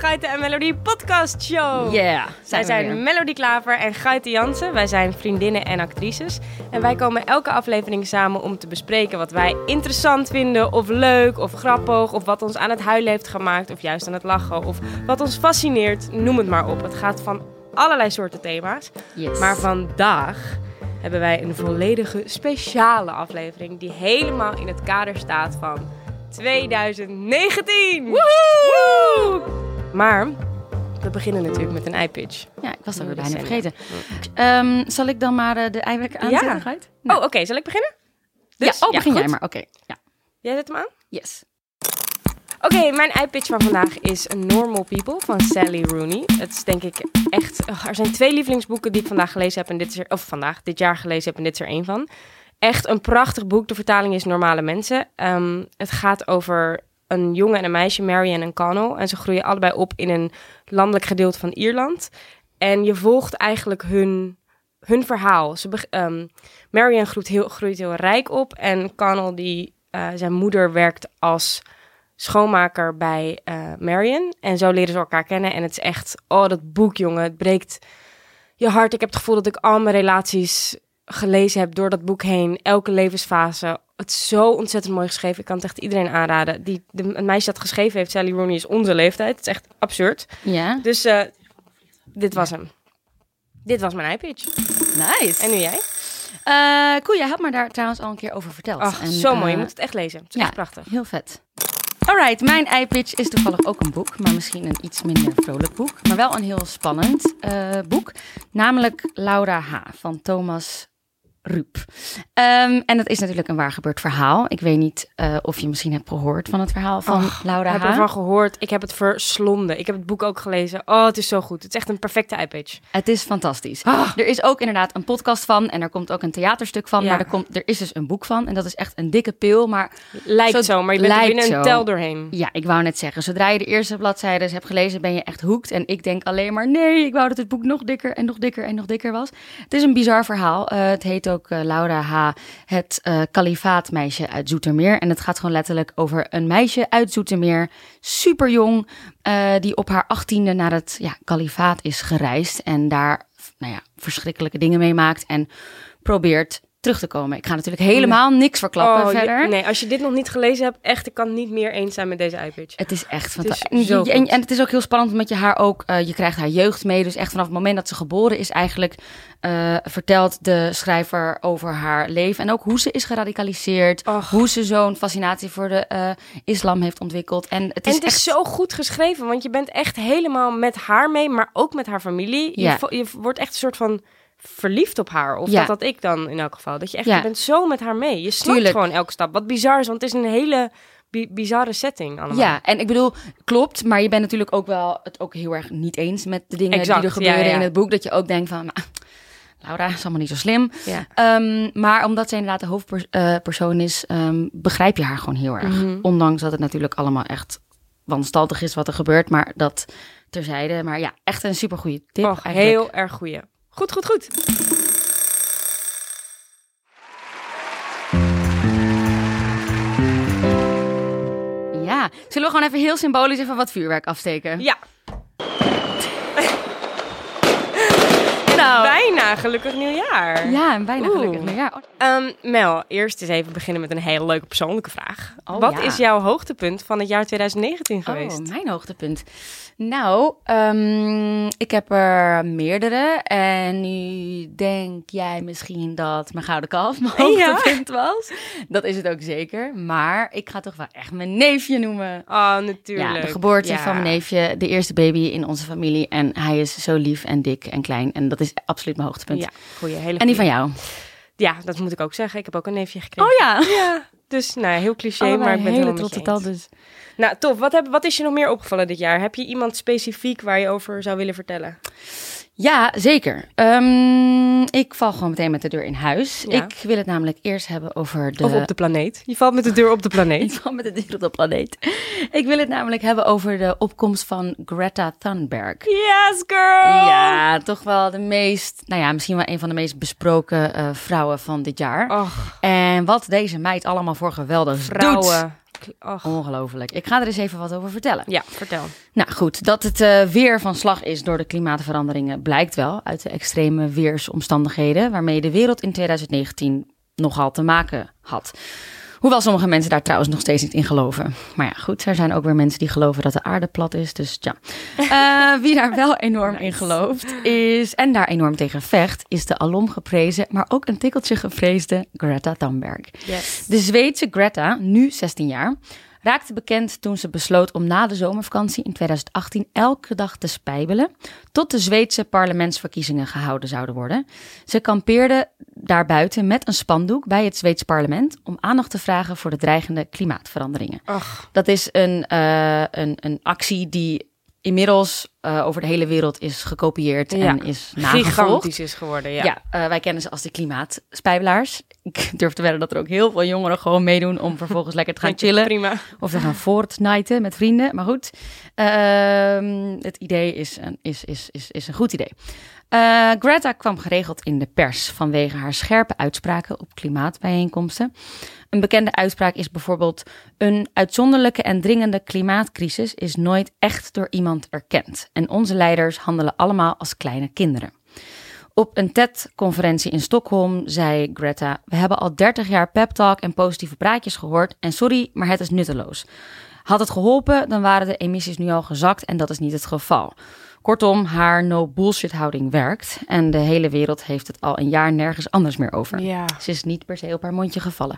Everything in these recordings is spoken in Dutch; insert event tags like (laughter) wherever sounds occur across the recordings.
Guiten en Melody podcast show. Yeah, Wij zijn Melody Klaver en Guiten Jansen. Wij zijn vriendinnen en actrices. En wij komen elke aflevering samen om te bespreken wat wij interessant vinden, of leuk, of grappig, of wat ons aan het huilen heeft gemaakt, of juist aan het lachen, of wat ons fascineert. Noem het maar op. Het gaat van allerlei soorten thema's. Yes. Maar vandaag hebben wij een volledige speciale aflevering die helemaal in het kader staat van 2019. Woehoe! Maar we beginnen natuurlijk met een eye-pitch. Ja, ik was dat weer bijna vergeten. Ehm, zal ik dan maar eh, de eiwitten aanzetten, Ja. Oh, oké. Zal ik beginnen? Dus, ja, oh, begin jij maar. Oké, ja. Jij zet hem aan? Yes. Oké, mijn eye-pitch van vandaag is Normal People van Sally Rooney. Het is denk ik echt... er zijn twee lievelingsboeken die ik vandaag gelezen heb en dit is er... Of vandaag, dit jaar gelezen heb en dit is er één van. Echt een prachtig boek. De vertaling is Normale Mensen. Ehm, het gaat over een jongen en een meisje, Marianne en Connell. En ze groeien allebei op in een landelijk gedeelte van Ierland. En je volgt eigenlijk hun, hun verhaal. Ze ehm, Marianne groeit heel, groeit heel rijk op. En Connell, die, eh, zijn moeder, werkt als schoonmaker bij eh Marion. En zo leren ze elkaar kennen. En het is echt, oh, dat boek, jongen. Het breekt je hart. Ik heb het gevoel dat ik al mijn relaties gelezen heb door dat boek heen. Elke levensfase. Het is zo ontzettend mooi geschreven. Ik kan het echt iedereen aanraden. Die, de, meisje dat geschreven heeft, Sally Rooney, is onze leeftijd. Het is echt absurd. Ja, Dus eh, dit was hem. Dit was mijn eye-pitch. nice. En nu jij? Cool, jij had me daar trouwens al een keer over verteld. Ach, En, zo mooi. Je eh, moet het echt lezen. Het is ja. echt prachtig. Heel vet. Alright, mijn eye-pitch is toevallig ook een boek, maar misschien een iets minder vrolijk boek. Maar wel een heel spannend boek, namelijk Laura H. van Thomas Rup. Ehm, en dat is natuurlijk een waar gebeurd verhaal. Ik weet niet eh, of je misschien hebt gehoord van het verhaal van Och, Laura Ik heb ervan gehoord. Ik heb het verslonden. Ik heb het boek ook gelezen. Oh, het is zo goed. Het is echt een perfecte eye-pitch. Het is fantastisch. Ah. Er is ook inderdaad een podcast van en er komt ook een theaterstuk van. Ja. Maar er, komt, er is dus een boek van en dat is echt een dikke pil. Maar Lijkt Zo- zo, maar je bent er binnen een zo. tel doorheen. Ja, ik wou net zeggen, zodra je de eerste bladzijden hebt gelezen, ben je echt hoekt. En ik denk alleen maar, nee, ik wou dat het boek nog dikker en nog dikker en nog dikker was. Het is een bizar verhaal. Eh, het heet ook eh, Laura H., het eh kalifaatmeisje uit Zoetermeer. En het gaat gewoon letterlijk over een meisje uit Zoetermeer, super jong, eh, die op haar achttiende naar het ja, kalifaat is gereisd. En daar, nou ja, verschrikkelijke dingen meemaakt en probeert terug te komen. Ik ga natuurlijk helemaal niks verklappen Oh, je- verder. nee, als je dit nog niet gelezen hebt, echt, ik kan niet meer eens zijn met deze eye-pitch. Het is echt fantastisch. En, en, en het is ook heel spannend omdat je haar ook, eh, je krijgt haar jeugd mee. Dus echt vanaf het moment dat ze geboren is, eigenlijk eh, vertelt de schrijver over haar leven. En ook hoe ze is geradicaliseerd. Och. Hoe ze zo'n fascinatie voor de eh, islam heeft ontwikkeld. En het En is het is zo goed geschreven, want je bent echt helemaal met haar mee, maar ook met haar familie. Ja. je wordt echt een soort van verliefd op haar. Of Ja. dat had ik dan in elk geval. Dat je echt, Ja. je bent zo met haar mee. Je snapt Tuurlijk. gewoon elke stap. Wat bizar is, want het is een hele bi- bizarre setting allemaal. Ja, en ik bedoel, klopt, maar je bent natuurlijk ook wel het ook heel erg niet eens met de dingen Exact, die er gebeuren ja, in het boek. Dat je ook denkt van, nou, Laura is allemaal niet zo slim. Ehm, maar omdat zij inderdaad de hoofdpersoon is, ehm, begrijp je haar gewoon heel erg. Mhm. Ondanks dat het natuurlijk allemaal echt wanstaltig is wat er gebeurt, maar dat terzijde. Maar ja, echt een supergoeie tip. Och, heel erg goeie. Goed, goed, goed. Ja, zullen we gewoon even heel symbolisch even wat vuurwerk afsteken? Ja. Nou, Bijna gelukkig nieuwjaar. ja, en bijna Oeh. gelukkig nieuwjaar. Ehm, Mel, eerst eens even beginnen met een hele leuke persoonlijke vraag. Oh, Wat ja. is jouw hoogtepunt van het jaar 2019 geweest? Oh, mijn hoogtepunt. Nou, ehm, ik heb er meerdere. En nu denk jij misschien dat mijn gouden kalf mijn Ja. hoogtepunt was. Dat is het ook zeker. Maar ik ga toch wel echt mijn neefje noemen. Oh, natuurlijk. Ja, de geboorte Ja. van mijn neefje. De eerste baby in onze familie. En hij is zo lief en dik en klein. En dat is absoluut mijn hoogtepunt. Ja, goeie, hele En die van jou? Ja, dat moet ik ook zeggen. Ik heb ook een neefje gekregen. Oh ja. Ja, dus nou, heel cliché, Allebei maar ik ben hele eens. tal dus. Nou, tof. Wat, heb, wat is je nog meer opgevallen dit jaar? Heb je iemand specifiek waar je over zou willen vertellen? Ja, zeker. Ehm, ik val gewoon meteen met de deur in huis. Ja. Ik wil het namelijk eerst hebben over de... Of op de planeet? Je valt met de deur op de (laughs) Ik planeet. val met de deur op de planeet. Ik wil het namelijk hebben over de opkomst van Greta Thunberg. Yes, girl! Ja, toch wel de meest, nou ja, misschien wel een van de meest besproken eh, vrouwen van dit jaar. Och, En wat deze meid allemaal voor geweldig doet. Ach. Ongelooflijk. Ik ga er eens even wat over vertellen. Ja, vertel. Nou goed, dat het uh, weer van slag is door de klimaatveranderingen blijkt wel uit de extreme weersomstandigheden waarmee de wereld in 2019 nogal te maken had. Hoewel sommige mensen daar trouwens nog steeds niet in geloven. Maar ja, goed, er zijn ook weer mensen die geloven dat de aarde plat is. Dus ja. Uh, (laughs) wie daar wel enorm in gelooft is, en daar enorm tegen vecht, is de alom geprezen, maar ook een tikkeltje gevreesde Greta Thunberg. Yes. De Zweedse Greta, nu 16 jaar, raakte bekend toen ze besloot om na de zomervakantie in 2018 elke dag te spijbelen tot de Zweedse parlementsverkiezingen gehouden zouden worden. Ze kampeerde daarbuiten met een spandoek bij het Zweeds parlement om aandacht te vragen voor de dreigende klimaatveranderingen. Ach. Dat is een, uh, een, een actie die inmiddels uh, over de hele wereld is gekopieerd Ja. en is nagevolgd. Gigantisch is geworden, ja. Ja, eh, wij kennen ze als de klimaatspijbelaars. Ik (laughs) durf te wedden dat er ook heel veel jongeren gewoon meedoen om vervolgens lekker te gaan chillen. Prima. Of te gaan fortniten met vrienden. Maar goed, ehm, het idee is een, is, is, is, is een goed idee. Eh, Greta kwam geregeld in de pers vanwege haar scherpe uitspraken op klimaatbijeenkomsten. Een bekende uitspraak is bijvoorbeeld: een uitzonderlijke en dringende klimaatcrisis is nooit echt door iemand erkend. En onze leiders handelen allemaal als kleine kinderen. Op een TED-conferentie in Stockholm zei Greta: We hebben al 30 jaar pep-talk en positieve praatjes gehoord. En sorry, maar het is nutteloos. Had het geholpen, dan waren de emissies nu al gezakt en dat is niet het geval. Kortom, haar no-bullshit houding werkt. En de hele wereld heeft het al een jaar nergens anders meer over. Ja. Ze is niet per se op haar mondje gevallen.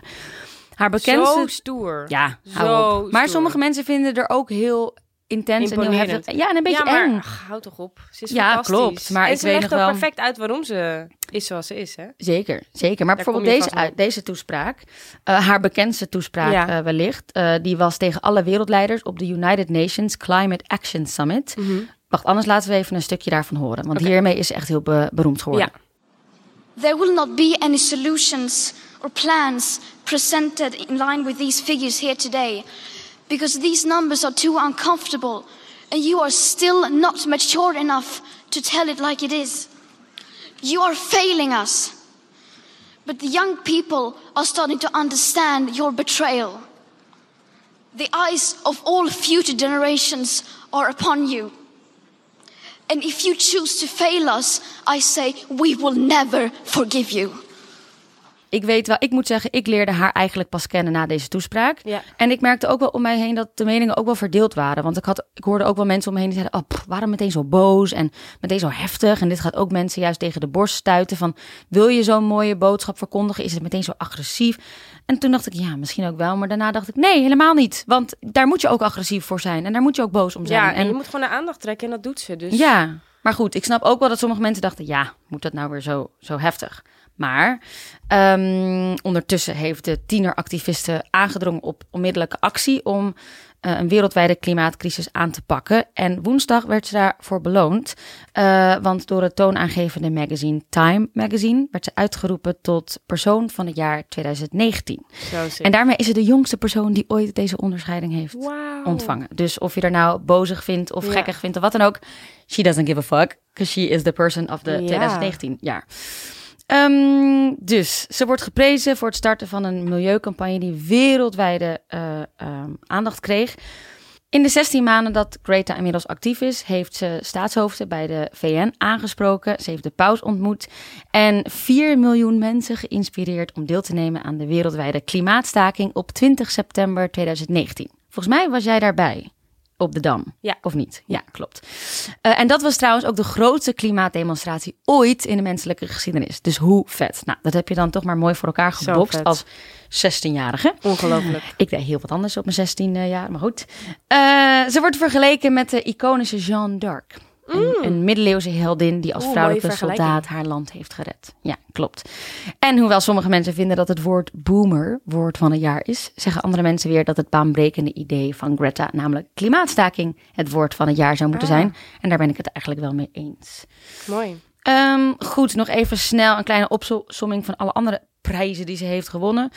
Haar bekendste... Zo stoer. Ja, Zo. Maar stoer. sommige mensen vinden er ook heel intens en heel heftig. Ja, en een beetje ja, maar, eng. ach, houd toch op. Ze is Ja, fantastisch. klopt, maar en ik ze weet legt nog wel- perfect uit waarom ze is zoals ze is, hè? Zeker, zeker. Maar Daar bijvoorbeeld deze, uit, deze toespraak, eh, haar bekendste toespraak Ja. eh, wellicht, eh, die was tegen alle wereldleiders op de United Nations Climate Action Summit. Wacht, anders laten we even een stukje daarvan horen, want Oké. hiermee is ze echt heel be- beroemd geworden. Ja. There will not be any solutions or plans presented in line with these figures here today because these numbers are too uncomfortable and you are still not mature enough to tell it like it is. You are failing us. But the young people are starting to understand your betrayal. The eyes of all future generations are upon you. And if you choose to fail us, I say we will never forgive you. Ik weet wel, ik moet zeggen, ik leerde haar eigenlijk pas kennen na deze toespraak. Ja. En ik merkte ook wel om mij heen dat de meningen ook wel verdeeld waren. Want ik, had, ik hoorde ook wel mensen om me heen die zeiden, oh, pff, waarom meteen zo boos en meteen zo heftig. En dit gaat ook mensen juist tegen de borst stuiten van, wil je zo'n mooie boodschap verkondigen? Is het meteen zo agressief? En toen dacht ik, ja, misschien ook wel. Maar daarna dacht ik, nee, helemaal niet. Want daar moet je ook agressief voor zijn. En daar moet je ook boos om zijn. Ja, en je moet gewoon de aandacht trekken en dat doet ze dus. Ja, maar goed, ik snap ook wel dat sommige mensen dachten: ja, moet dat nou weer zo, zo heftig? Maar ehm, ondertussen heeft de tieneractivisten aangedrongen op onmiddellijke actie om eh, een wereldwijde klimaatcrisis aan te pakken. En woensdag werd ze daarvoor beloond, eh, want door het toonaangevende magazine Time Magazine werd ze uitgeroepen tot persoon van het jaar 2019. Zo sick. En daarmee is ze de jongste persoon die ooit deze onderscheiding heeft Wauw. ontvangen. Dus of je er nou bozig vindt of Ja. gekkig vindt of wat dan ook. She doesn't give a fuck. Because she is the person of the Ja. 2019 jaar. Ehm, dus ze wordt geprezen voor het starten van een milieucampagne die wereldwijde eh, ehm, aandacht kreeg. In de 16 maanden dat Greta inmiddels actief is, heeft ze staatshoofden bij de VN aangesproken. Ze heeft de paus ontmoet en 4 miljoen mensen geïnspireerd om deel te nemen aan de wereldwijde klimaatstaking op 20 september 2019. Volgens mij was jij daarbij op de Dam. Ja. Of niet? Ja, klopt. Eh, en dat was trouwens ook de grootste klimaatdemonstratie ooit in de menselijke geschiedenis. Dus hoe vet. Nou, dat heb je dan toch maar mooi voor elkaar gebokst als 16-jarige. Ongelooflijk. Ik deed heel wat anders op mijn 16 jaar, maar goed. Eh, ze wordt vergeleken met de iconische Jeanne d'Arc. Een, een middeleeuwse heldin die als vrouwelijke soldaat haar land heeft gered. Ja, klopt. En hoewel sommige mensen vinden dat het woord boomer woord van het jaar is, zeggen andere mensen weer dat het baanbrekende idee van Greta, namelijk klimaatstaking, het woord van het jaar zou moeten Ah. zijn. En daar ben ik het eigenlijk wel mee eens. Mooi. Ehm, goed, nog even snel een kleine opsomming van alle andere prijzen die ze heeft gewonnen.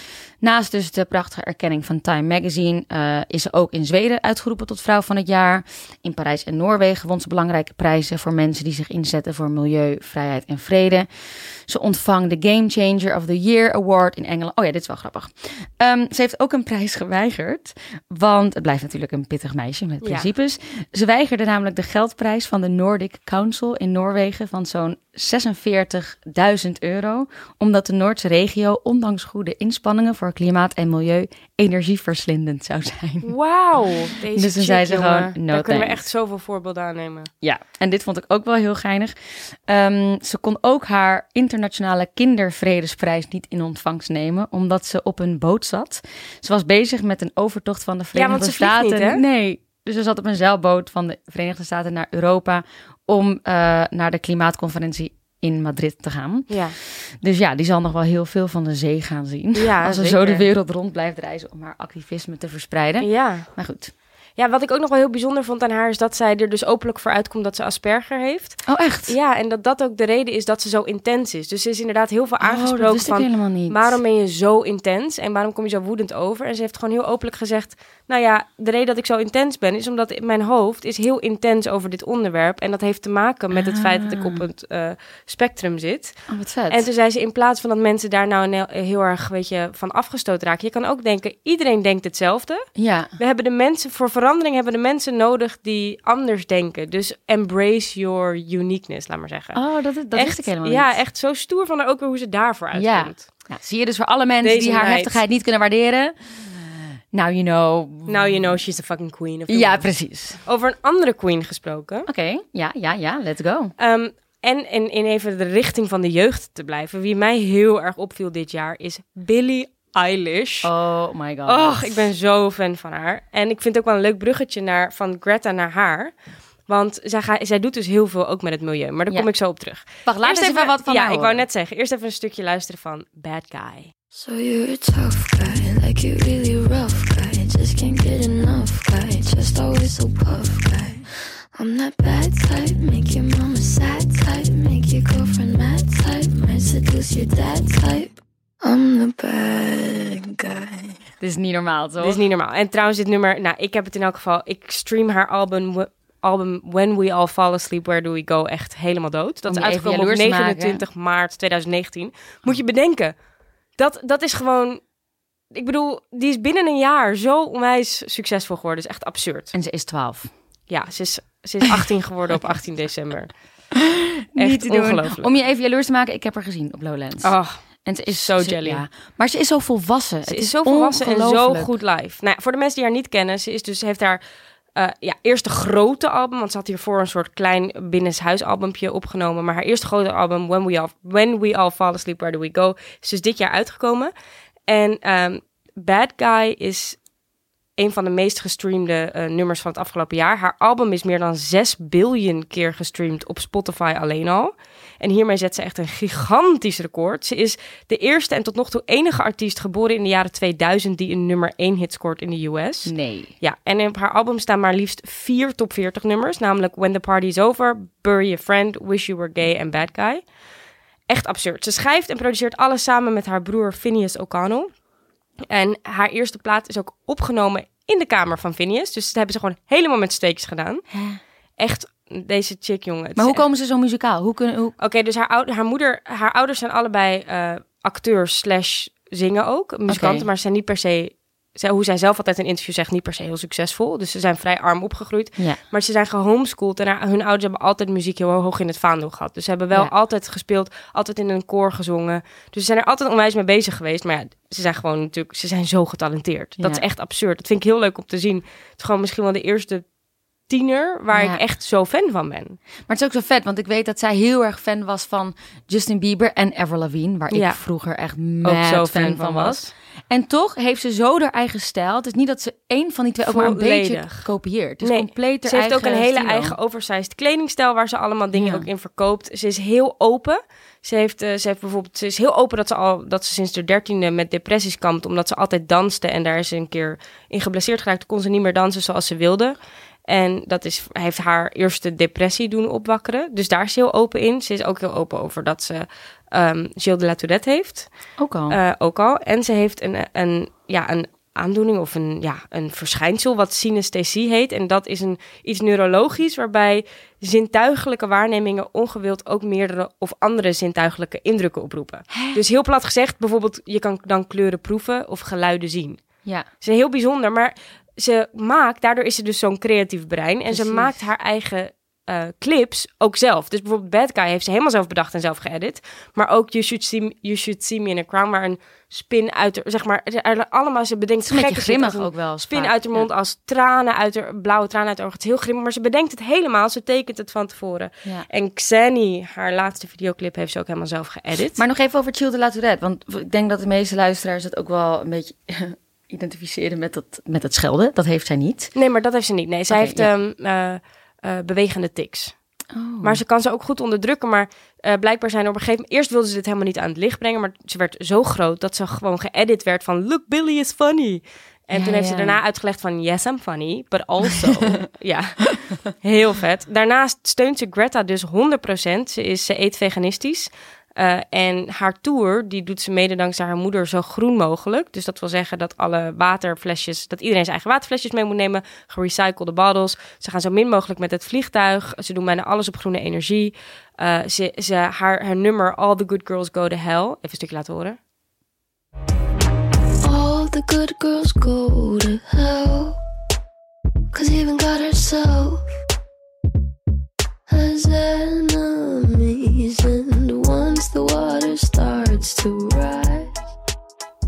Naast dus de prachtige erkenning van Time Magazine uh, is ze ook in Zweden uitgeroepen tot vrouw van het jaar. In Parijs en Noorwegen won ze belangrijke prijzen voor mensen die zich inzetten voor milieu, vrijheid en vrede. Ze ontvangt de Game Changer of the Year Award in Engeland. Oh ja, dit is wel grappig. Um, ze heeft ook een prijs geweigerd, want het blijft natuurlijk een pittig meisje met principes. Ze weigerde namelijk de geldprijs van de Nordic Council in Noorwegen van zo'n 46.000 euro, omdat de Noordse regio, ondanks goede inspanningen voor klimaat en milieu, energieverslindend zou zijn. Wauw, (laughs) deze Dus dan zei ze gewoon, no Daar kunnen we echt zoveel voorbeelden aannemen. Ja, en dit vond ik ook wel heel geinig. Um, ze kon ook haar internationale kindervredesprijs niet in ontvangst nemen, omdat ze op een boot zat. Ze was bezig met een overtocht van de Verenigde ja, Staten. Niet, hè? Nee, dus ze zat op een zeilboot van de Verenigde Staten naar Europa om uh, naar de klimaatconferentie in Madrid te gaan. Ja. Dus ja, die zal nog wel heel veel van de zee gaan zien. Ja, Als ze zo de wereld rond blijft reizen om haar activisme te verspreiden. Ja. Maar goed. Ja, wat ik ook nog wel heel bijzonder vond aan haar is dat zij er dus openlijk voor uitkomt dat ze Asperger heeft. Oh, echt? Ja, en dat dat ook de reden is dat ze zo intens is. Dus ze is inderdaad heel veel aangesproken oh, dat van waarom ben je zo intens en waarom kom je zo woedend over? En ze heeft gewoon heel openlijk gezegd, nou ja, de reden dat ik zo intens ben is omdat mijn hoofd is heel intens over dit onderwerp en dat heeft te maken met het feit dat ik op het uh, spectrum zit. Oh, wat vet. En toen zei ze in plaats van dat mensen daar nou heel, heel erg, weet je, van afgestoten raken, je kan ook denken, iedereen denkt hetzelfde. Ja. We hebben de mensen voor verandering hebben de mensen nodig die anders denken. Dus embrace your uniqueness, laat maar zeggen. Oh, dat, dat echt, wist ik helemaal ja, niet. echt zo stoer van haar ook weer hoe ze daarvoor uitkomt. Ja. ja. zie je dus voor alle mensen Deze die haar meid. heftigheid niet kunnen waarderen. Now you know. Now you know she's the fucking queen of the Ja, world. precies. Over een andere queen gesproken. Oké, ja, ja, ja, let's go. Um, en in, in even de richting van de jeugd te blijven. Wie mij heel erg opviel dit jaar is Billie Eilish. Oh my god. Och, ik ben zo fan van haar. En ik vind het ook wel een leuk bruggetje naar, van Greta naar haar. Want zij, ga, zij doet dus heel veel ook met het milieu. Maar daar Ja. kom ik zo op terug. Wacht, laat Eerst eens even wat van Ja, haar ik wou net zeggen. Eerst even een stukje luisteren van Bad Guy. So you're a tough guy, like you really rough guy. Just can't get enough guy, just always so puff guy. I'm that bad type, make your mama sad type, make your girlfriend mad type, might seduce your dad type. I'm the bad guy. Dit is niet normaal, toch? Dit is niet normaal. En trouwens, dit nummer... Nou, ik heb het in elk geval... Ik stream haar album... Album When We All Fall Asleep, Where Do We Go echt helemaal dood. Dat is uitgekomen op jaloers te maken. 29 maart 2019. Moet je bedenken. Dat, dat is gewoon... Ik bedoel, die is binnen een jaar zo onwijs succesvol geworden. Dat is echt absurd. En ze is 12. Ja, ze is, ze is 18 geworden op 18 december. Niet Echt te doen. ongelooflijk. Om je even jaloers te maken, ik heb haar gezien op Lowlands. Oh, en ze is zo jelly. Ja. Maar ze is zo volwassen. Ze Het is zo volwassen en zo goed live. Nou, ja, voor de mensen die haar niet kennen, ze is dus, heeft haar eh, ja, eerste grote album, want ze had hiervoor een soort klein binnenshuisalbumpje opgenomen, maar haar eerste grote album, When We All, When We All Fall Asleep, Where Do We Go, is dus dit jaar uitgekomen. En ehm, Bad Guy is een van de meest gestreamde eh, nummers van het afgelopen jaar. Haar album is meer dan 6 biljoen keer gestreamd op Spotify alleen al. En hiermee zet ze echt een gigantisch record. Ze is de eerste en tot nog toe enige artiest geboren in de jaren 2000 die een nummer 1 hit scoort in de US. Nee. Ja, en op haar album staan maar liefst vier top 40 nummers, namelijk When the Party's Over, Bury a Friend, Wish You Were Gay en Bad Guy. Echt absurd. Ze schrijft en produceert alles samen met haar broer Phineas O'Connell. En haar eerste plaat is ook opgenomen in de kamer van Phineas. Dus dat hebben ze gewoon helemaal met steekjes gedaan. Echt, deze chick, jongen. Maar hoe komen ze zo muzikaal? Hoe kunnen, hoe... Oké, dus haar, ouder, haar moeder, haar ouders zijn allebei eh, acteurs slash zingen ook, muzikanten, maar ze zijn niet per se, zij, hoe zij zelf altijd in interview zegt, niet per se heel succesvol. Dus ze zijn vrij arm opgegroeid, Ja. maar ze zijn gehomeschooled en haar- hun ouders hebben altijd muziek heel hoog in het vaandel gehad. Dus ze hebben wel Ja. altijd gespeeld, altijd in een koor gezongen. Dus ze zijn er altijd onwijs mee bezig geweest, maar ja, ze zijn gewoon natuurlijk, ze zijn zo getalenteerd. Dat is echt absurd. Dat vind ik heel leuk om te zien. Het is gewoon misschien wel de eerste tiener waar Ja. ik echt zo fan van ben. Maar het is ook zo vet, want ik weet dat zij heel erg fan was van Justin Bieber en Avril Lavigne, waar Ja. ik vroeger echt Ook mad zo fan, van was. En toch heeft ze zo haar eigen stijl. Het is niet dat ze één van die twee ook maar een beetje kopieert. Het is Nee, compleet haar Ze heeft ook een hele stilo. eigen oversized kledingstijl waar ze allemaal dingen Ja. ook in verkoopt. Ze is heel open. Ze heeft, eh, ze heeft bijvoorbeeld, ze is heel open dat ze al dat ze sinds de dertiende met depressies kampt, omdat ze altijd danste en daar is ze een keer in geblesseerd geraakt. Kon ze niet meer dansen zoals ze wilde. En dat is, heeft haar eerste depressie doen opwakkeren. Dus daar is ze heel open in. Ze is ook heel open over dat ze ehm Gilles de la Tourette heeft. Ook al. Eh, ook al. En ze heeft een, een, ja, een aandoening of een, ja, een verschijnsel wat synesthesie heet. En dat is een, iets neurologisch waarbij zintuigelijke waarnemingen ongewild ook meerdere of andere zintuigelijke indrukken oproepen. Dus heel plat gezegd, bijvoorbeeld je kan dan kleuren proeven of geluiden zien. ja. Ze is heel bijzonder, maar ze maakt, daardoor is ze dus zo'n creatief brein. En ze maakt haar eigen eh, clips ook zelf. Dus bijvoorbeeld Bad Guy heeft ze helemaal zelf bedacht en zelf geëdit. Maar ook You Should See, Me- you should see Me in a Crown, waar een spin uit haar, zeg maar, allemaal, ze bedenkt Het gekke grimmig ook wel. Spin vaak. uit haar mond als tranen uit haar, blauwe tranen uit haar ogen. Het is heel grimmig, maar ze bedenkt het helemaal. Ze tekent het van tevoren. Ja. En Xeni, haar laatste videoclip, heeft ze ook helemaal zelf geëdit. Maar nog even over Chill de La Tourette. Want ik denk dat de meeste luisteraars het ook wel een beetje identificeren met dat, met het schelden. Dat heeft zij niet. Nee, maar dat heeft ze niet. Nee, zij heeft ja. ehm, eh, eh, bewegende tics. Oh. Maar ze kan ze ook goed onderdrukken. Maar eh, blijkbaar zijn er op een gegeven moment... Eerst wilde ze dit helemaal niet aan het licht brengen. Maar ze werd zo groot dat ze gewoon geëdit werd van... Look, Billy is funny. En Ja, toen heeft ze daarna uitgelegd van... Yes, I'm funny, but also... (laughs) ja, heel vet. Daarnaast steunt ze Greta dus 100%. Ze, is, ze eet veganistisch. Eh, en haar tour, die doet ze mede dankzij haar moeder zo groen mogelijk. Dus dat wil zeggen dat alle waterflesjes, dat iedereen zijn eigen waterflesjes mee moet nemen. Gerecyclede bottles. Ze gaan zo min mogelijk met het vliegtuig. Ze doen bijna alles op groene energie. Eh, ze, haar, haar nummer All the Good Girls Go to Hell. Even een stukje laten horen. All the good girls go to hell. Cause even God herself has enemies. And once the water starts to rise,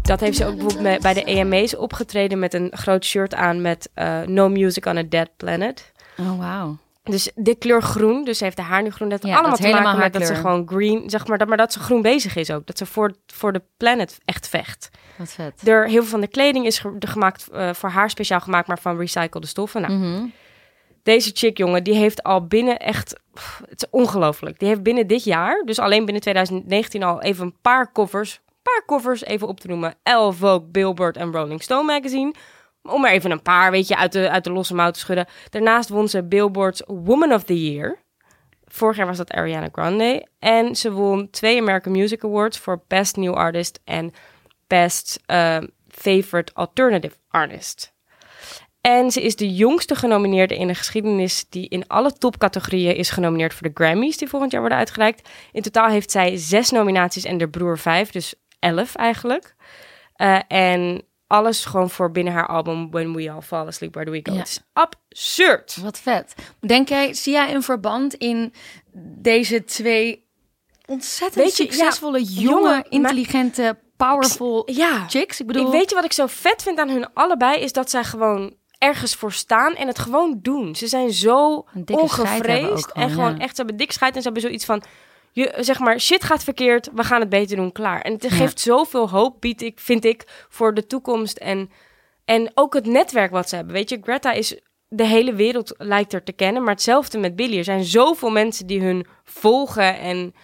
Dat heeft ze ook bijvoorbeeld bij de EMA's opgetreden met een groot shirt aan met eh, No Music on a Dead Planet. Oh, wauw. Dus de kleur groen, dus ze heeft de haar nu groen. Dat heeft Ja, allemaal dat te maken met dat ze gewoon green, zeg maar, dat, maar dat ze groen bezig is ook. Dat ze voor, voor de planet echt vecht. Wat vet. Er, heel veel van de kleding is ge- de gemaakt, eh, voor haar speciaal gemaakt, maar van recyclede stoffen. Nou, Mhm. Deze chick, jongen, die heeft al binnen echt... Het is ongelooflijk. Die heeft binnen dit jaar, dus alleen binnen 2019 al even een paar covers... paar covers even op te noemen. Elle, Vogue, Billboard en Rolling Stone magazine. Om er even een paar, weet je, uit de, uit de losse mouw te schudden. Daarnaast won ze Billboard's Woman of the Year. Vorig jaar was dat Ariana Grande. En ze won twee American Music Awards voor Best New Artist en Best eh, Favorite Alternative Artist. En ze is de jongste genomineerde in de geschiedenis die in alle topcategorieën is genomineerd voor de Grammys die volgend jaar worden uitgereikt. In totaal heeft zij zes nominaties en de broer vijf, dus elf eigenlijk. Eh, en alles gewoon voor binnen haar album When We All Fall Asleep, Where Do We Go. Ja. Het is absurd. Wat vet. Denk jij, zie jij een verband in deze twee ontzettend ja, succesvolle, jonge, intelligente, powerful Ja, chicks? Ik bedoel, ik weet je wat ik zo vet vind aan hun allebei, is dat zij gewoon ergens voor staan en het gewoon doen. Ze zijn zo ongevreesd en gewoon ja. echt, ze hebben dik scheid en ze hebben zoiets van, je, zeg maar, shit gaat verkeerd, we gaan het beter doen, klaar. En het geeft zoveel hoop, biedt ik, vind ik, voor de toekomst en, en ook het netwerk wat ze hebben. Weet je, Greta is, de hele wereld lijkt er te kennen, maar hetzelfde met Billy. Er zijn zoveel mensen die hun volgen en...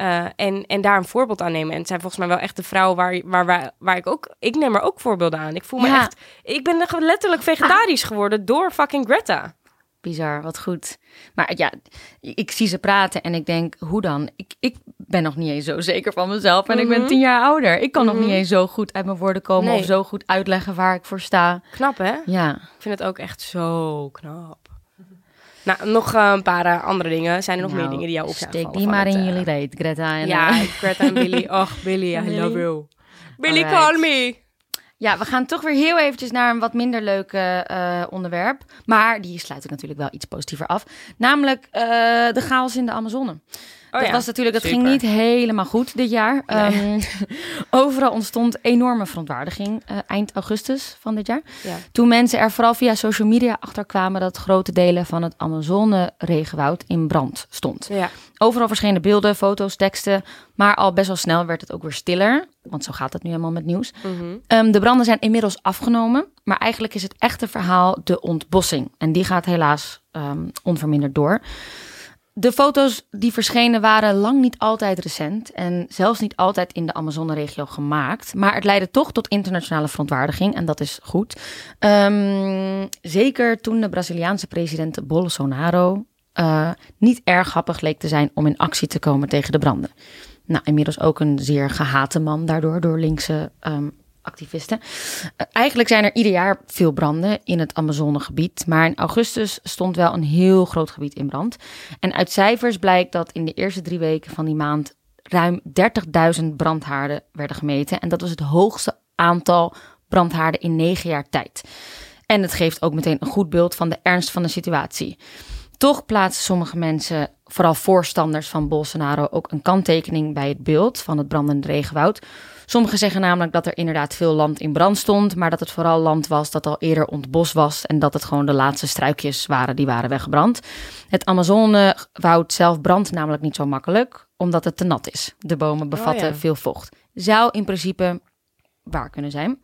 eh, en, en daar een voorbeeld aan nemen. En het zijn volgens mij wel echt de vrouwen waar, waar, waar, waar ik ook... Ik neem er ook voorbeelden aan. Ik voel me Ja. echt... Ik ben letterlijk vegetarisch geworden door fucking Greta. Bizar, wat goed. Maar ja, ik zie ze praten en ik denk, hoe dan? Ik, ik ben nog niet eens zo zeker van mezelf en ik ben tien jaar ouder. Ik kan nog niet eens zo goed uit mijn woorden komen Mhm. Nee. of zo goed uitleggen waar ik voor sta. Knap, hè? Ja, Ik vind het ook echt zo knap. Nou, nog eh, een paar eh, andere dingen. Zijn er nog Nou, meer dingen die jou op zijn Steek die maar in jullie reet, Greta. En, Ja, eh, (laughs) Greta en Billy. (laughs) Och, Billy, I love you. Billy, Alright. call me. Ja, we gaan toch weer heel eventjes naar een wat minder leuk onderwerp. Maar die sluit ik natuurlijk wel iets positiever af. Namelijk de chaos in de Amazone. Oh dat ja, was natuurlijk, dat ging niet helemaal goed dit jaar. Ehm, (laughs) overal ontstond enorme verontwaardiging eh, eind augustus van dit jaar. Ja. Toen mensen er vooral via social media achter kwamen dat grote delen van het Amazone-regenwoud in brand stond. Ja. Overal verschenen beelden, foto's, teksten. Maar al best wel snel werd het ook weer stiller. Want zo gaat het nu helemaal met nieuws. Mhm. Ehm, de branden zijn inmiddels afgenomen. Maar eigenlijk is het echte verhaal de ontbossing. En die gaat helaas ehm, onverminderd door. De foto's die verschenen waren lang niet altijd recent en zelfs niet altijd in de Amazone-regio gemaakt. Maar het leidde toch tot internationale verontwaardiging en dat is goed. Ehm, zeker toen de Braziliaanse president Bolsonaro uh, niet erg happig leek te zijn om in actie te komen tegen de branden. Nou, inmiddels ook een zeer gehate man daardoor door linkse um, activisten. Uh, eigenlijk zijn er ieder jaar veel branden in het Amazonegebied, maar in augustus stond wel een heel groot gebied in brand. En uit cijfers blijkt dat in de eerste drie weken van die maand ruim 30.000 brandhaarden werden gemeten. En dat was het hoogste aantal brandhaarden in negen jaar tijd. En het geeft ook meteen een goed beeld van de ernst van de situatie. Toch plaatsen sommige mensen, vooral voorstanders van Bolsonaro, ook een kanttekening bij het beeld van het brandende regenwoud. Sommigen zeggen namelijk dat er inderdaad veel land in brand stond, maar dat het vooral land was dat al eerder ontbos was en dat het gewoon de laatste struikjes waren die waren weggebrand. Het Amazonewoud zelf brandt namelijk niet zo makkelijk, omdat het te nat is. De bomen bevatten ja. veel vocht. Zou in principe waar kunnen zijn.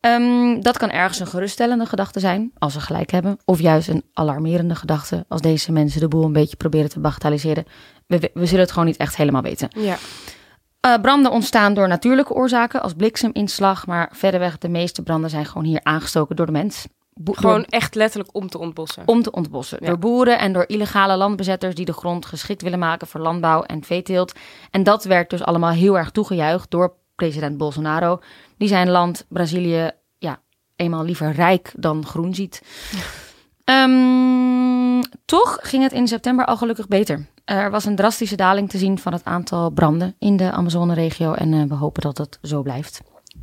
Um, dat kan ergens een geruststellende gedachte zijn, als ze gelijk hebben. Of juist een alarmerende gedachte, als deze mensen de boel een beetje proberen te bagatelliseren. We, we zullen het gewoon niet echt helemaal weten. Ja. Uh, branden ontstaan door natuurlijke oorzaken, als blikseminslag. Maar verderweg, de meeste branden zijn gewoon hier aangestoken door de mens. Bo Gewoon door, echt letterlijk om te ontbossen. om te ontbossen. Ja. Door boeren en door illegale landbezetters die de grond geschikt willen maken voor landbouw en veeteelt. En dat werd dus allemaal heel erg toegejuicht door president Bolsonaro. Die zijn land, Brazilië, ja, eenmaal liever rijk dan groen ziet. Ehm, toch ging het in september al gelukkig beter. Er was een drastische daling te zien van het aantal branden in de Amazone-regio. En uh, we hopen dat dat zo blijft.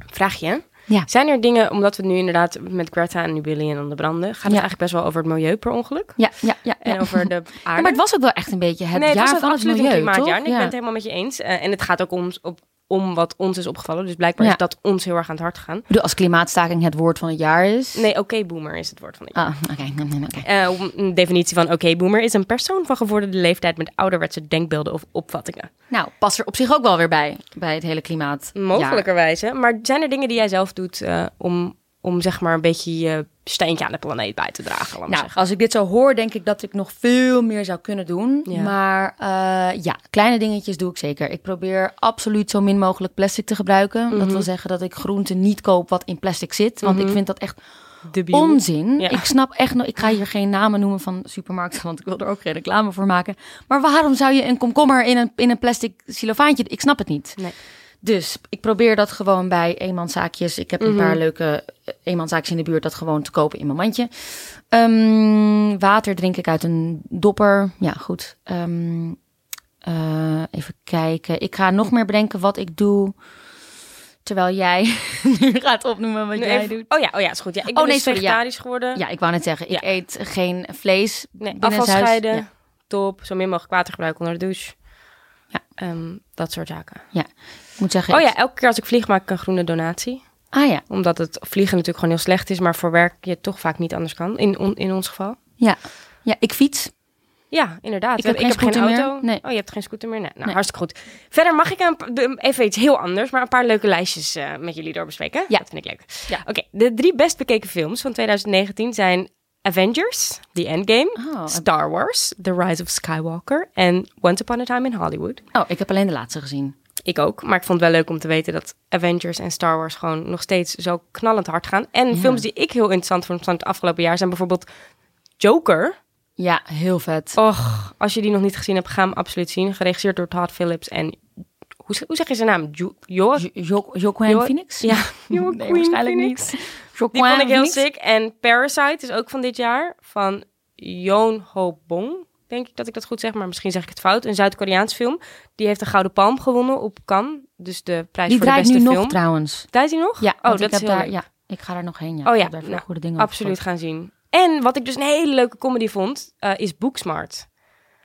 Vraagje. Ja. Zijn er dingen, omdat we het nu inderdaad met Greta en Nubili en dan de branden, gaat het Ja. eigenlijk best wel over het milieu per ongeluk? Ja, ja, ja. En ja. over de aarde? Ja, maar het was ook wel echt een beetje het nee, het jaar was van het absoluut milieu, een klimaatjaar. toch? En ik Ja. ben het helemaal met je eens. Eh, en het gaat ook om, op, om wat ons is opgevallen. Dus blijkbaar Ja. is dat ons heel erg aan het hart. Ik bedoel, als klimaatstaking het woord van het jaar is. Nee, oké-boomer is het woord van het jaar. Ah, oké. (laughs) oké. Eh, een definitie van oké-boomer is een persoon van gevorderde leeftijd met ouderwetse denkbeelden of opvattingen. Nou, past er op zich ook wel weer bij, bij het hele klimaat. Mogelijkerwijze. Maar zijn er dingen die jij zelf doet eh, om, om zeg maar een beetje je steentje aan de planeet bij te dragen? Laat Nou, als ik dit zo hoor, denk ik dat ik nog veel meer zou kunnen doen. Ja. Maar eh, ja, kleine dingetjes doe ik zeker. Ik probeer absoluut zo min mogelijk plastic te gebruiken. Dat Mhm. wil zeggen dat ik groenten niet koop wat in plastic zit. Want ik vind dat echt Debiel. onzin. Ja. Ik snap echt nog, ik ga hier geen namen noemen van supermarkten, want ik wil er ook geen reclame voor maken. Maar waarom zou je een komkommer in een, in een plastic silofaantje? Ik snap het niet. Nee. Dus ik probeer dat gewoon bij eenmanszaakjes. Ik heb een Mhm. paar leuke eh, eenmanszaakjes in de buurt dat gewoon te kopen in mijn mandje. Ehm, water drink ik uit een dopper. Ja, goed. Ehm, eh, even kijken. Ik ga nog meer bedenken wat ik doe. Terwijl jij (laughs) nu gaat opnoemen wat jij even- doet. Oh ja, oh ja, is goed. Ja, ik ben Oh, nee, dus ja. vegetarisch geworden. Ja, ik wou net zeggen, ik Ja. eet geen vlees. Nee, afval scheiden, Ja. top. Zo min mogelijk water gebruiken onder de douche. Ja. Ehm, dat soort zaken. Ik moet zeggen. Oh ja, elke keer als ik vlieg maak ik een groene donatie. Ah ja, Omdat het vliegen natuurlijk gewoon heel slecht is, maar voor werk je toch vaak niet anders kan. In, on- in ons geval. ja. Ja, ik fiets. Ja, inderdaad. Ik heb geen auto. Nee. Oh, je hebt geen scooter meer? Nee. Nou, Nee. hartstikke goed. Verder mag ik een, even iets heel anders, maar een paar leuke lijstjes eh, met jullie doorbespreken. Ja. Dat vind ik leuk. Ja. Oké, de drie best bekeken films van 2019 zijn Avengers, The Endgame, Oh, Star Wars, The Rise of Skywalker en Once Upon a Time in Hollywood. oh, ik heb alleen de laatste gezien. Ik ook, maar ik vond het wel leuk om te weten dat Avengers en Star Wars gewoon nog steeds zo knallend hard gaan. En Ja. films die ik heel interessant vond van het afgelopen jaar zijn bijvoorbeeld Joker. Ja, heel vet. Och, als je die nog niet gezien hebt, ga hem absoluut zien. Geregisseerd door Todd Phillips en hoe, hoe zeg je zijn naam? Jo, jo, Jo- Joaquin Phoenix? ja, nee, (laughs) Joaquin waarschijnlijk Phoenix. niet. Die vond ik heel Phoenix? sick. En Parasite is ook van dit jaar van Yoon Ho Bong. Denk ik dat ik dat goed zeg, maar misschien zeg ik het fout. Een Zuid-Koreaans film. Die heeft een Gouden Palm gewonnen op Cannes. Dus de prijs Die voor de draait beste nu film. nog trouwens. Draait hij nog? Ja, oh, dat ik is heel daar, ja, ik ga daar nog heen. Ja. Oh ja, daar nou, goede dingen Absoluut gaan zien. En wat ik dus een hele leuke comedy vond, eh, is Booksmart.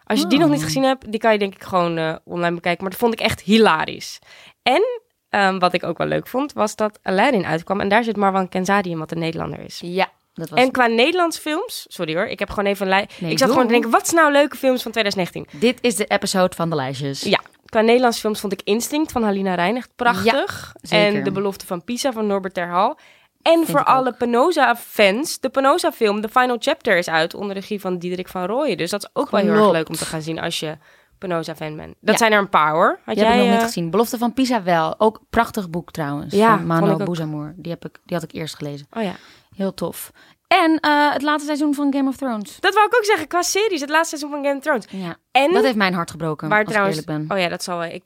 Als je die nog niet Oh. gezien hebt, die kan je denk ik gewoon eh, online bekijken. Maar dat vond ik echt hilarisch. En ehm, wat ik ook wel leuk vond, was dat Aladdin uitkwam. En daar zit Marwan Kenzadi in, wat een Nederlander is. Ja, dat was... En qua Nederlands films, sorry hoor, ik heb gewoon even een Nee, Ik zat gewoon te denken, wat is nou leuke films van 2019? Dit is de episode van de lijstjes. Ja, qua Nederlandse films vond ik Instinct van Halina Rein echt prachtig. en De Belofte van Pisa van Norbert Terhal. En Vind voor alle. Penosa-fans, de Penosa-film, The Final Chapter, is uit onder de regie van Diederik van Rooyen. Dus dat is ook wel heel erg leuk om te gaan zien als je Penosa-fan bent. Dat Ja. zijn er een paar hoor. Had Die heb ik nog eh, niet gezien. Belofte van Pisa wel. Ook prachtig boek trouwens. Ja, van. Bouzamour. Die, heb ik, die had ik eerst gelezen. Oh ja. Heel tof. En eh, het laatste seizoen van Game of Thrones. Dat wou ik ook zeggen, qua series, het laatste seizoen van Game of Thrones. Ja, En dat heeft mijn hart gebroken, waar als trouwens... ik eerlijk ben. Oh ja, dat zal wel. Ik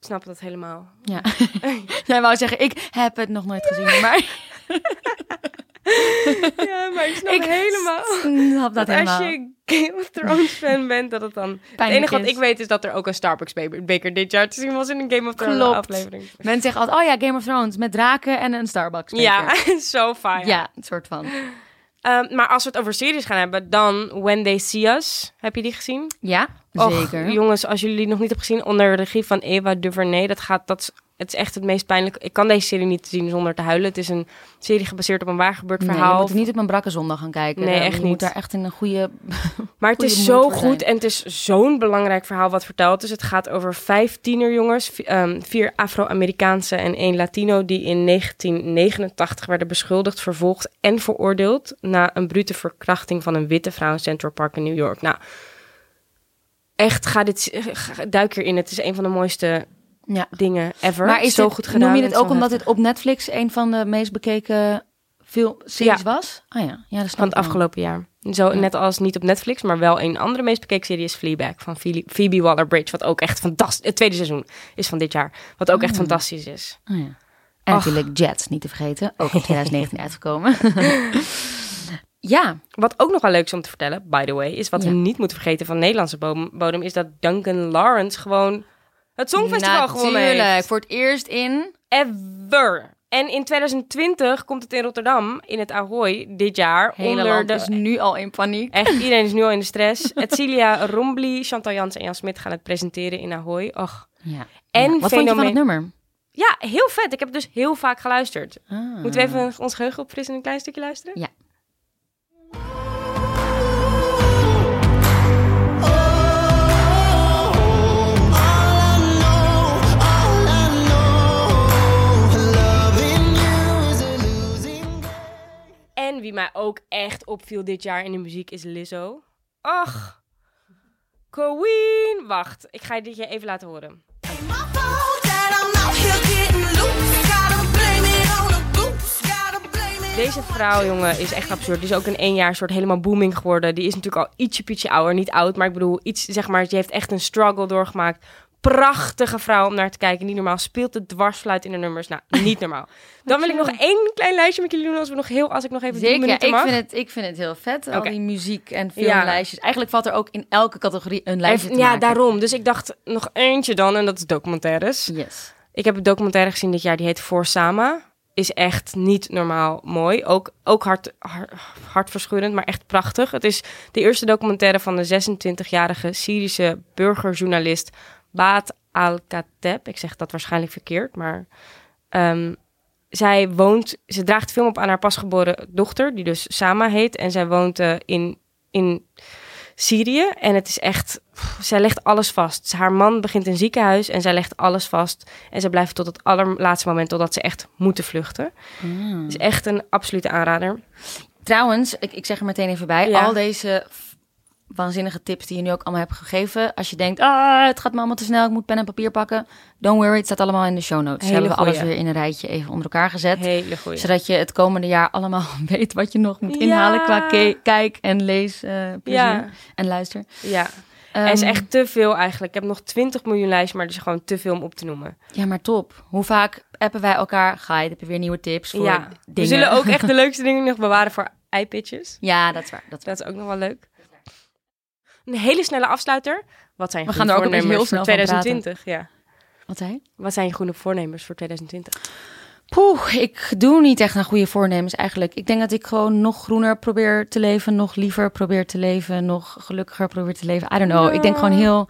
snap dat helemaal. Ja. (laughs) Jij wou zeggen, ik heb het nog nooit gezien, maar (laughs) (laughs) Ja, maar ik snap Ik helemaal. snap dat Dat als helemaal. je Game of Thrones fan bent, dat het dan... Het Pijnlijk enige wat ik weet is dat er ook een Starbucks beker beker dit jaar te zien was in een Game of Thrones Klopt. aflevering. Mensen zeggen altijd, oh ja, Game of Thrones met draken en een Starbucks. Ja, (laughs) zo fijn. ja, een soort van. Ehm, maar als we het over series gaan hebben, dan When They See Us. Heb je die gezien? Ja, Och, zeker. jongens, als jullie die nog niet hebben gezien, onder de regie van Eva DuVernay, dat gaat, dat het is echt het meest pijnlijke. Ik kan deze serie niet zien zonder te huilen. Het is een serie gebaseerd op een waar gebeurd Nee, je verhaal. moet niet op een brakke zondag gaan kijken. Nee, echt je niet. moet daar echt in een goede... (laughs) Maar het goede is zo goed zijn. en het is zo'n belangrijk verhaal wat verteld. Dus het gaat over vijf tienerjongens, ehm, vier Afro-Amerikaanse en één Latino, die in 1989 werden beschuldigd, vervolgd en veroordeeld na een brute verkrachting van een witte vrouw in Central Park in New York. Nou, echt, ga dit, duik erin. Het is een van de mooiste Ja. dingen ever. Maar is zo goed gedaan. noem je zo ook omdat heftig. het op Netflix een van de meest bekeken film series Ja. was? Ah ja, ja dat van het afgelopen jaar. Zo, Ja. net als niet op Netflix, maar wel een andere meest bekeken serie is Fleabag van Phoebe- Waller-Bridge, wat ook echt fantastisch. Het tweede seizoen is van dit jaar, wat ook echt Mm. fantastisch is. Oh ja. En natuurlijk Jet, niet te vergeten. Ook in (laughs) 2019 uitgekomen. (laughs) ja, Wat ook nog wel leuk is om te vertellen, by the way, is wat Ja. we niet moeten vergeten van Nederlandse bodem, bodem, is dat Duncan Lawrence gewoon het Songfestival gewonnen natuurlijk. heeft. Voor het eerst in... Ever. En in 2020 komt het in Rotterdam, in het Ahoy, dit jaar, Hele onder land de... is nu al in paniek. Echt, (laughs) iedereen is nu al in de stress. Etcilia Rombly, Chantal Jans en Jan Smit gaan het presenteren in Ahoy. Och. Ja. En Ja. Wat vond je van het nummer? Ja, heel vet. Ik heb het dus heel vaak geluisterd. Ah. Moeten we even ons geheugen opfrissen en een klein stukje luisteren? Ja. En wie mij ook echt opviel dit jaar in de muziek is Lizzo. Ach, Queen. Wacht, ik ga je dit je even laten horen. Deze vrouw, jongen, is echt absurd. Die is ook in één jaar soort helemaal booming geworden. Die is natuurlijk al ietsje pietje ouder. Niet oud, maar ik bedoel, iets, zeg maar, die heeft echt een struggle doorgemaakt. Prachtige vrouw om naar te kijken. Niet normaal. Speelt de dwarsfluit in de nummers. Nou, niet normaal. Dan wil ik nog één klein lijstje met jullie doen. Als, we nog heel, als ik nog even Zeker, minuten ik mag. vind, het, ik vind het heel vet. Al die muziek en filmlijstjes. Eigenlijk valt er ook in elke categorie een lijstje te ja, maken. daarom. Dus ik dacht nog eentje dan. En dat is documentaires. Yes. Ik heb een documentaire gezien dit jaar. Die heet Voor Sama. Is echt niet normaal mooi. Ook, ook hart, hart, hartverscheurend, maar echt prachtig. Het is de eerste documentaire van de 26-jarige Syrische burgerjournalist Baat Al-Kateb. Ik zeg dat waarschijnlijk verkeerd, maar ehm, zij woont, ze draagt film op aan haar pasgeboren dochter, die dus Sama heet. En zij woont eh, in, in Syrië. En het is echt, pff, zij legt alles vast. Haar man begint in ziekenhuis en zij legt alles vast. En ze blijft tot het allerlaatste moment, totdat ze echt moeten vluchten. Mm. Het is echt een absolute aanrader. Trouwens, ik, ik zeg er meteen even bij. Ja. Al deze waanzinnige tips die je nu ook allemaal hebt gegeven. Als je denkt, ah, het gaat me allemaal te snel, ik moet pen en papier pakken. Don't worry, het staat allemaal in de show notes. Hele Hebben we alles weer in een rijtje even onder elkaar gezet. Hele goeie. Zodat je het komende jaar allemaal (laughs) weet wat je nog moet inhalen Ja. qua ke- kijk en lees eh, plezier Ja. en luister. Ja, er is Ehm, echt te veel eigenlijk. Ik heb nog 20 miljoen lijsten, maar er is gewoon te veel om op te noemen. Ja, maar top. Hoe vaak appen wij elkaar? Ga je, heb je weer nieuwe tips voor ja, dingen? we zullen ook echt de (laughs) leukste dingen nog bewaren voor iPitches. Ja, dat is waar. Dat is waar. Dat is ook nog wel leuk. Een hele snelle afsluiter. Wat zijn je We goede gaan er ook heel voor snel van 2020? Ja. Wat zei je? Wat zijn je goede voornemens voor 2020? Poeh, ik doe niet echt aan goede voornemens eigenlijk. Ik denk dat ik gewoon nog groener probeer te leven, nog liever probeer te leven, nog gelukkiger probeer te leven. I don't know. Ik denk gewoon heel,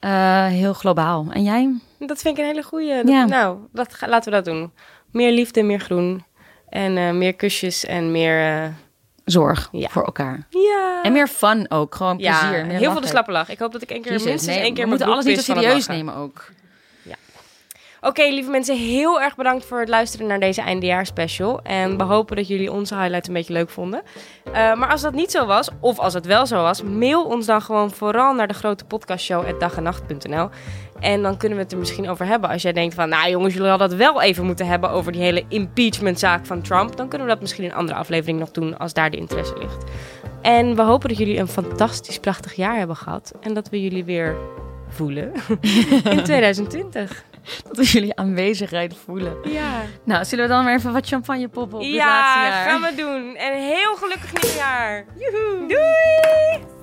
eh, heel globaal. En jij? Dat vind ik een hele goeie. Ja. Nou, dat, laten we dat doen. Meer liefde, meer groen. En eh, meer kusjes en meer... eh, Zorg Ja. voor elkaar. ja. En meer fun ook, gewoon ja, plezier. heel veel de slappe lach. Ik hoop dat ik een keer Jezus, minstens nee, één keer we moeten alles niet het serieus nemen ook. Oké, lieve mensen, heel erg bedankt voor het luisteren naar deze eindejaarsspecial. En we hopen dat jullie onze highlight een beetje leuk vonden. Uh, maar als dat niet zo was, of als het wel zo was, mail ons dan gewoon vooral naar de grote podcastshow dagenacht.nl. En dan kunnen we het er misschien over hebben. Als jij denkt van, nou jongens, jullie hadden het wel even moeten hebben over die hele impeachmentzaak van Trump. Dan kunnen we dat misschien in een andere aflevering nog doen als daar de interesse ligt. En we hopen dat jullie een fantastisch prachtig jaar hebben gehad. En dat we jullie weer voelen (laughs) in 2020. Dat we jullie aanwezigheid voelen. Ja. Nou, zullen we dan weer even wat champagne poppen op het ja, laatste jaar? gaan we doen. En heel gelukkig nieuwjaar. Joehoe. Doei!